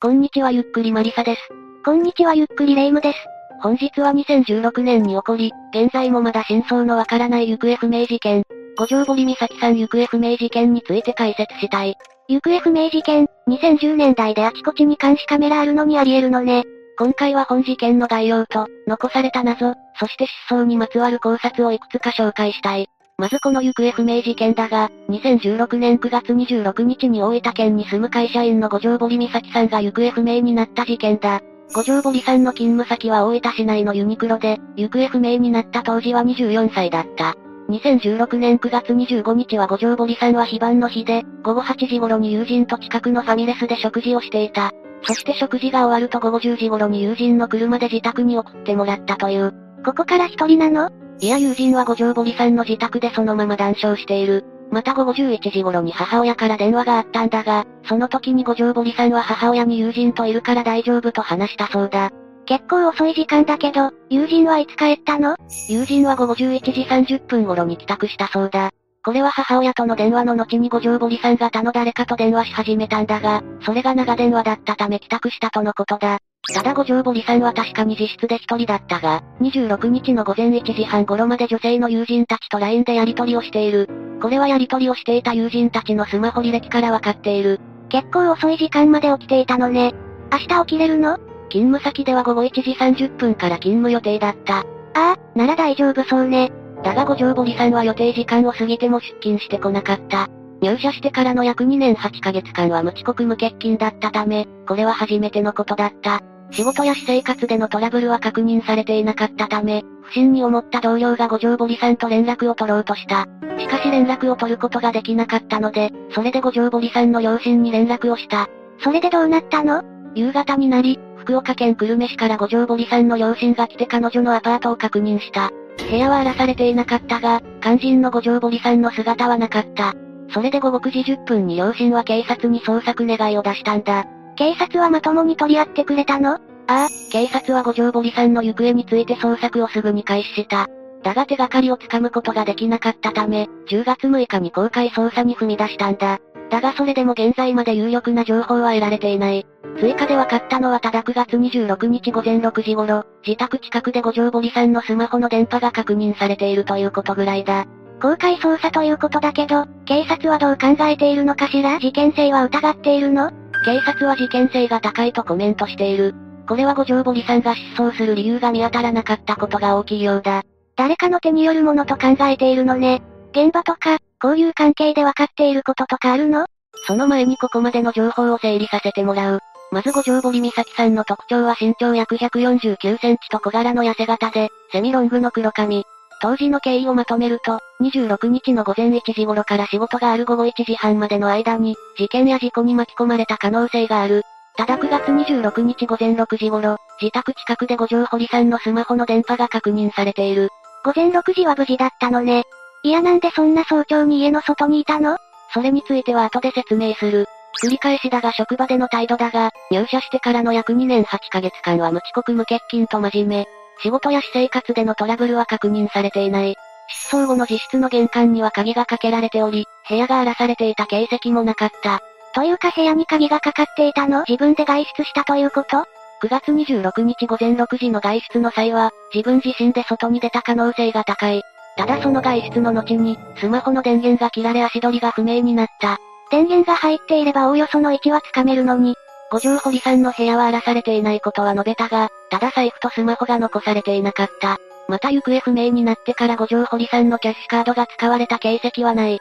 こんにちはゆっくりマリサです。こんにちはゆっくりレイムです。本日は2016年に起こり、現在もまだ真相のわからない行方不明事件、五条堀美咲さん行方不明事件について解説したい。行方不明事件、2010年代であちこちに監視カメラあるのにあり得るのね。今回は本事件の概要と、残された謎、そして失踪にまつわる考察をいくつか紹介したい。まずこの行方不明事件だが、2016年9月26日に大分県に住む会社員の五条堀美咲さんが行方不明になった事件だ。五条堀さんの勤務先は大分市内のユニクロで、行方不明になった当時は24歳だった。2016年9月25日は五条堀さんは非番の日で、午後8時頃に友人と近くのファミレスで食事をしていた。そして食事が終わると午後10時頃に友人の車で自宅に送ってもらったという。ここから一人なの？いや友人は五条堀さんの自宅でそのまま談笑している。また午後11時頃に母親から電話があったんだが、その時に五条堀さんは母親に友人といるから大丈夫と話したそうだ。結構遅い時間だけど、友人はいつ帰ったの？友人は午後11時30分頃に帰宅したそうだ。これは母親との電話の後に五条堀さんが他の誰かと電話し始めたんだが、それが長電話だったため帰宅したとのことだ。ただ五条堀さんは確かに自室で一人だったが、26日の午前1時半頃まで女性の友人たちと LINE でやり取りをしている。これはやり取りをしていた友人たちのスマホ履歴からわかっている。結構遅い時間まで起きていたのね。明日起きれるの？勤務先では午後1時30分から勤務予定だった。ああ、なら大丈夫そうね。だが五条堀さんは予定時間を過ぎても出勤してこなかった。入社してからの約2年8ヶ月間は無遅刻無欠勤だったため、これは初めてのことだった。仕事や私生活でのトラブルは確認されていなかったため、不審に思った同僚が五条堀さんと連絡を取ろうとした。しかし連絡を取ることができなかったので、それで五条堀さんの両親に連絡をした。それでどうなったの？夕方になり、福岡県久留米市から五条堀さんの両親が来て彼女のアパートを確認した。部屋は荒らされていなかったが、肝心の五条堀さんの姿はなかった。それで午後9時10分に両親は警察に捜索願いを出したんだ。警察はまともに取り合ってくれたの？ああ、警察は五条堀さんの行方について捜索をすぐに開始した。だが手がかりをつかむことができなかったため、10月6日に公開捜査に踏み出したんだ。だがそれでも現在まで有力な情報は得られていない。追加で分かったのはただ9月26日午前6時頃、自宅近くで五条堀さんのスマホの電波が確認されているということぐらいだ。公開捜査ということだけど、警察はどう考えているのかしら？事件性は疑っているの？警察は事件性が高いとコメントしている。これは五条堀さんが失踪する理由が見当たらなかったことが大きいようだ。誰かの手によるものと考えているのね。現場とか、こういう関係で分かっていることとかあるの？その前にここまでの情報を整理させてもらう。まず五条堀美咲さんの特徴は身長約149センチと小柄の痩せ型で、セミロングの黒髪。当時の経緯をまとめると、26日の午前1時頃から仕事がある午後1時半までの間に、事件や事故に巻き込まれた可能性がある。ただ9月26日午前6時頃、自宅近くで五条堀さんのスマホの電波が確認されている。午前6時は無事だったのね。いやなんでそんな早朝に家の外にいたの？それについては後で説明する。繰り返しだが職場での態度だが、入社してからの約2年8ヶ月間は無遅刻無欠勤と真面目。仕事や私生活でのトラブルは確認されていない。失踪後の自室の玄関には鍵がかけられており、部屋が荒らされていた形跡もなかった。というか部屋に鍵がかかっていたの？自分で外出したということ ?9 月26日午前6時の外出の際は、自分自身で外に出た可能性が高い。ただその外出の後に、スマホの電源が切られ足取りが不明になった。電源が入っていればおおよその位置はつかめるのに、五条堀さんの部屋は荒らされていないことは述べたが、ただ財布とスマホが残されていなかった。また行方不明になってから五条堀さんのキャッシュカードが使われた形跡はない。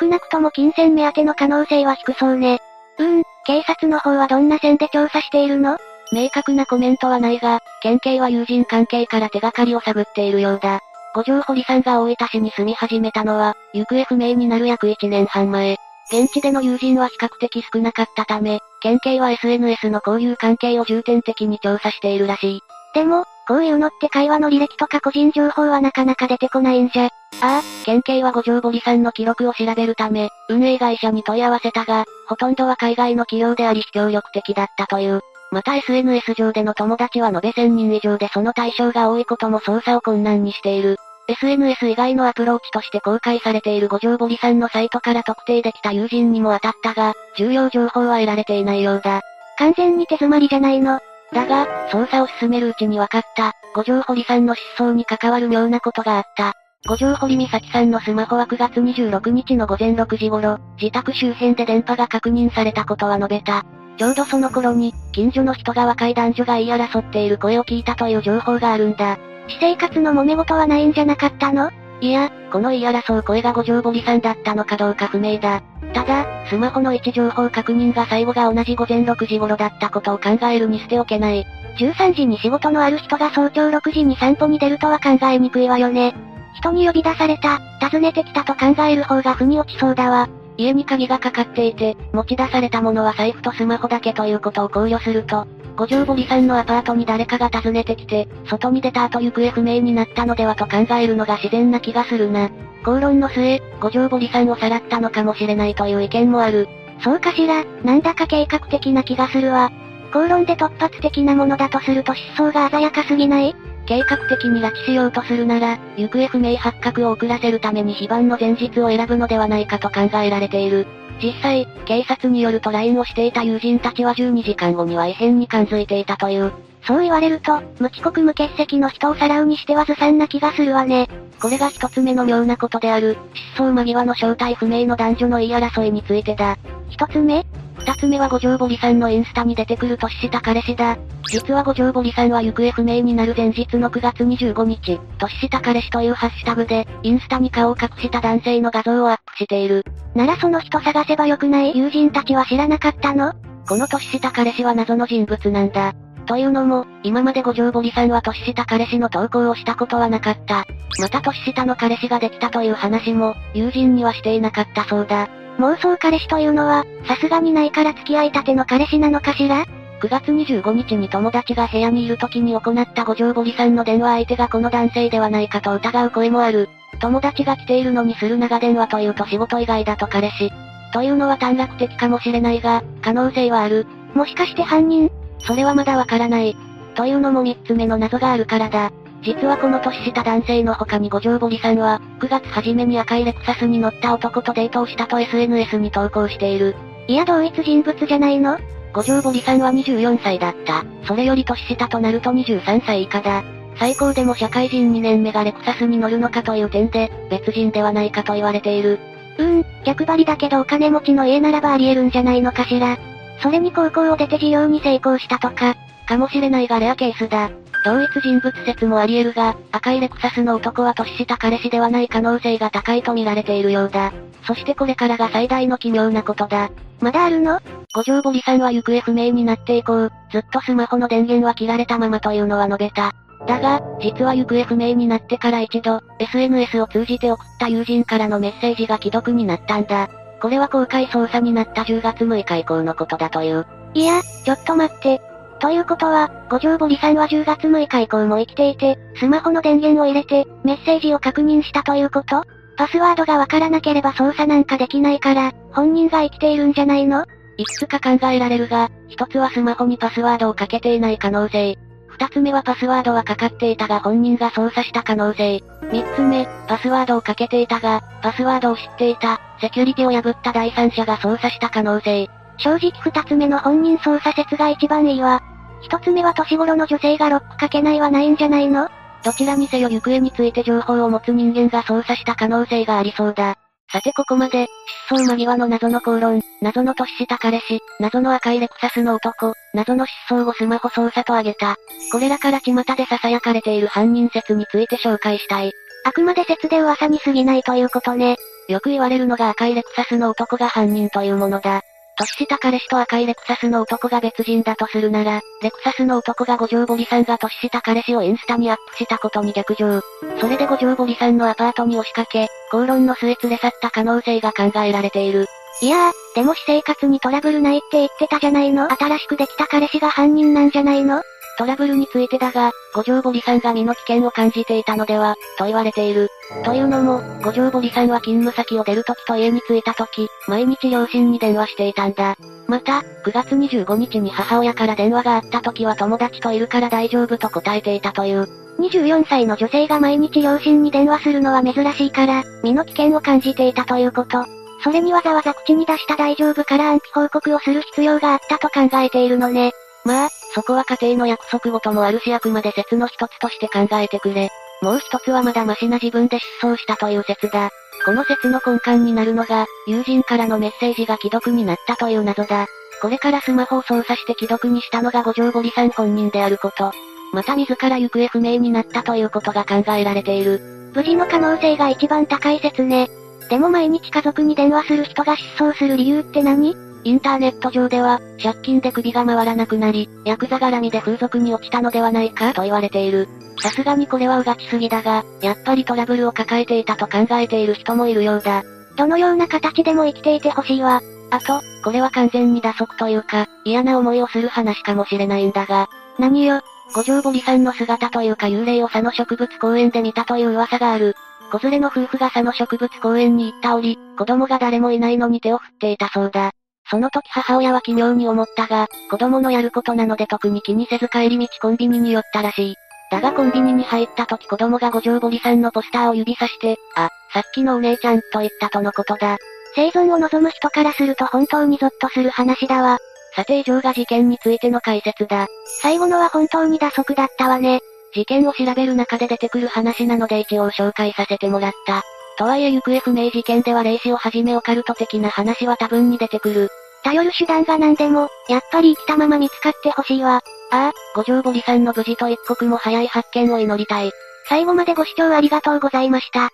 少なくとも金銭目当ての可能性は低そうね。うーん、警察の方はどんな線で調査しているの？明確なコメントはないが、県警は友人関係から手がかりを探っているようだ。五条堀さんが大分市に住み始めたのは、行方不明になる約1年半前。現地での友人は比較的少なかったため、県警は SNS の交友関係を重点的に調査しているらしい。でも、こういうのって会話の履歴とか個人情報はなかなか出てこないんじゃ。ああ、県警は五条堀さんの記録を調べるため、運営会社に問い合わせたが、ほとんどは海外の企業であり非協力的だったという。また SNS 上での友達は延べ1000人以上でその対象が多いことも操作を困難にしている。SNS 以外のアプローチとして公開されている五条堀さんのサイトから特定できた友人にも当たったが、重要情報は得られていないようだ。完全に手詰まりじゃないの。だが、捜査を進めるうちに分かった、五条堀さんの失踪に関わる妙なことがあった。五条堀美咲さんのスマホは9月26日の午前6時頃、自宅周辺で電波が確認されたことは述べた。ちょうどその頃に、近所の人が若い男女が言い争っている声を聞いたという情報があるんだ。私生活の揉め事はないんじゃなかったの？いや、この言い争う声が五条堀さんだったのかどうか不明だ。ただ、スマホの位置情報確認が最後が同じ午前6時頃だったことを考えるに捨ておけない。13時に仕事のある人が早朝6時に散歩に出るとは考えにくいわよね。人に呼び出された、訪ねてきたと考える方が腑に落ちそうだわ。家に鍵がかかっていて、持ち出されたものは財布とスマホだけということを考慮すると、五条堀さんのアパートに誰かが訪ねてきて、外に出た後行方不明になったのではと考えるのが自然な気がするな。口論の末、五条堀さんをさらったのかもしれないという意見もある。そうかしら、なんだか計画的な気がするわ。口論で突発的なものだとすると失踪が鮮やかすぎない？計画的に拉致しようとするなら、行方不明発覚を遅らせるために非番の前日を選ぶのではないかと考えられている。実際、警察によると LINE をしていた友人たちは12時間後には異変に感づいていたという。そう言われると、無遅刻無欠席の人をさらうにしてはずさんな気がするわね。これが一つ目の妙なことである、失踪間際の正体不明の男女の言い争いについてだ。一つ目？二つ目は五条堀さんのインスタに出てくる年下彼氏だ。実は五条堀さんは行方不明になる前日の9月25日、年下彼氏というハッシュタグで、インスタに顔を隠した男性の画像をアップしている。ならその人探せばよくない？友人たちは知らなかったの？この年下彼氏は謎の人物なんだ。というのも、今まで五条堀さんは年下彼氏の投稿をしたことはなかった。また年下の彼氏ができたという話も、友人にはしていなかったそうだ。妄想彼氏というのは、さすがにないから付き合いたての彼氏なのかしら ?9 月25日に友達が部屋にいる時に行った五条堀さんの電話相手がこの男性ではないかと疑う声もある。友達が来ているのにする長電話というと仕事以外だと彼氏。というのは短絡的かもしれないが、可能性はある。もしかして犯人？それはまだわからない。というのも3つ目の謎があるからだ。実はこの年下男性の他に五条堀さんは、9月初めに赤いレクサスに乗った男とデートをしたと SNS に投稿している。いや同一人物じゃないの？五条堀さんは24歳だった。それより年下となると23歳以下だ。最高でも社会人2年目がレクサスに乗るのかという点で、別人ではないかと言われている。うーん、逆張りだけどお金持ちの家ならばあり得るんじゃないのかしら。それに高校を出て事業に成功したとか。かもしれないがレアケースだ。同一人物説もあり得るが、赤いレクサスの男は年下彼氏ではない可能性が高いと見られているようだ。そしてこれからが最大の奇妙なことだ。まだあるの？五条堀さんは行方不明になって以降、ずっとスマホの電源は切られたままというのは述べた。だが、実は行方不明になってから一度、SNS を通じて送った友人からのメッセージが既読になったんだ。これは公開捜査になった10月6日以降のことだという。いや、ちょっと待って。ということは、五条堀さんは10月6日以降も生きていて、スマホの電源を入れて、メッセージを確認したということ？パスワードがわからなければ操作なんかできないから、本人が生きているんじゃないの？いくつか考えられるが、一つはスマホにパスワードをかけていない可能性。二つ目はパスワードはかかっていたが本人が操作した可能性。三つ目、パスワードをかけていたが、パスワードを知っていた、セキュリティを破った第三者が操作した可能性。正直二つ目の本人操作説が一番いいわ。一つ目は年頃の女性がロックかけないはないんじゃないの？どちらにせよ行方について情報を持つ人間が操作した可能性がありそうだ。さてここまで、失踪間際の謎の口論、謎の年下彼氏、謎の赤いレクサスの男、謎の失踪後スマホ操作と挙げた。これらから巷で囁かれている犯人説について紹介したい。あくまで説で噂に過ぎないということね。よく言われるのが赤いレクサスの男が犯人というものだ。年下彼氏と赤いレクサスの男が別人だとするなら、レクサスの男が五条堀さんが年下彼氏をインスタにアップしたことに逆上。それで五条堀さんのアパートに押しかけ、口論の末連れ去った可能性が考えられている。いやー、でも私生活にトラブルないって言ってたじゃないの新しくできた彼氏が犯人なんじゃないの？トラブルについてだが、五条堀さんが身の危険を感じていたのでは、と言われている。というのも、五条堀さんは勤務先を出るときと家に着いたとき、毎日両親に電話していたんだ。また、9月25日に母親から電話があったときは友達といるから大丈夫と答えていたという。24歳の女性が毎日両親に電話するのは珍しいから、身の危険を感じていたということ。それにわざわざ口に出した大丈夫から安否報告をする必要があったと考えているのね。まあ、そこは家庭の約束事もあるしあくまで説の一つとして考えてくれ。もう一つはまだマシな自分で失踪したという説だ。この説の根幹になるのが、友人からのメッセージが既読になったという謎だ。これからスマホを操作して既読にしたのが五条堀さん本人であること。また自ら行方不明になったということが考えられている。無事の可能性が一番高い説ね。でも毎日家族に電話する人が失踪する理由って何？インターネット上では、借金で首が回らなくなり、ヤクザ絡みで風俗に落ちたのではないかと言われている。さすがにこれはうがちすぎだが、やっぱりトラブルを抱えていたと考えている人もいるようだ。どのような形でも生きていてほしいわ。あと、これは完全に打足というか、嫌な思いをする話かもしれないんだが。何よ。五条堀さんの姿というか幽霊を佐野植物公園で見たという噂がある。子連れの夫婦が佐野植物公園に行った折、子供が誰もいないのに手を振っていたそうだ。その時母親は奇妙に思ったが、子供のやることなので特に気にせず帰り道コンビニに寄ったらしい。だがコンビニに入った時子供が五条堀さんのポスターを指さして、あ、さっきのお姉ちゃんと言ったとのことだ。生存を望む人からすると本当にゾッとする話だわ。さて以上が事件についての解説だ。最後のは本当に打足だったわね。事件を調べる中で出てくる話なので一応紹介させてもらった。とはいえ行方不明事件では霊視をはじめオカルト的な話は多分に出てくる。頼る手段が何でも、やっぱり生きたまま見つかってほしいわ。ああ、五条堀さんの無事と一刻も早い発見を祈りたい。最後までご視聴ありがとうございました。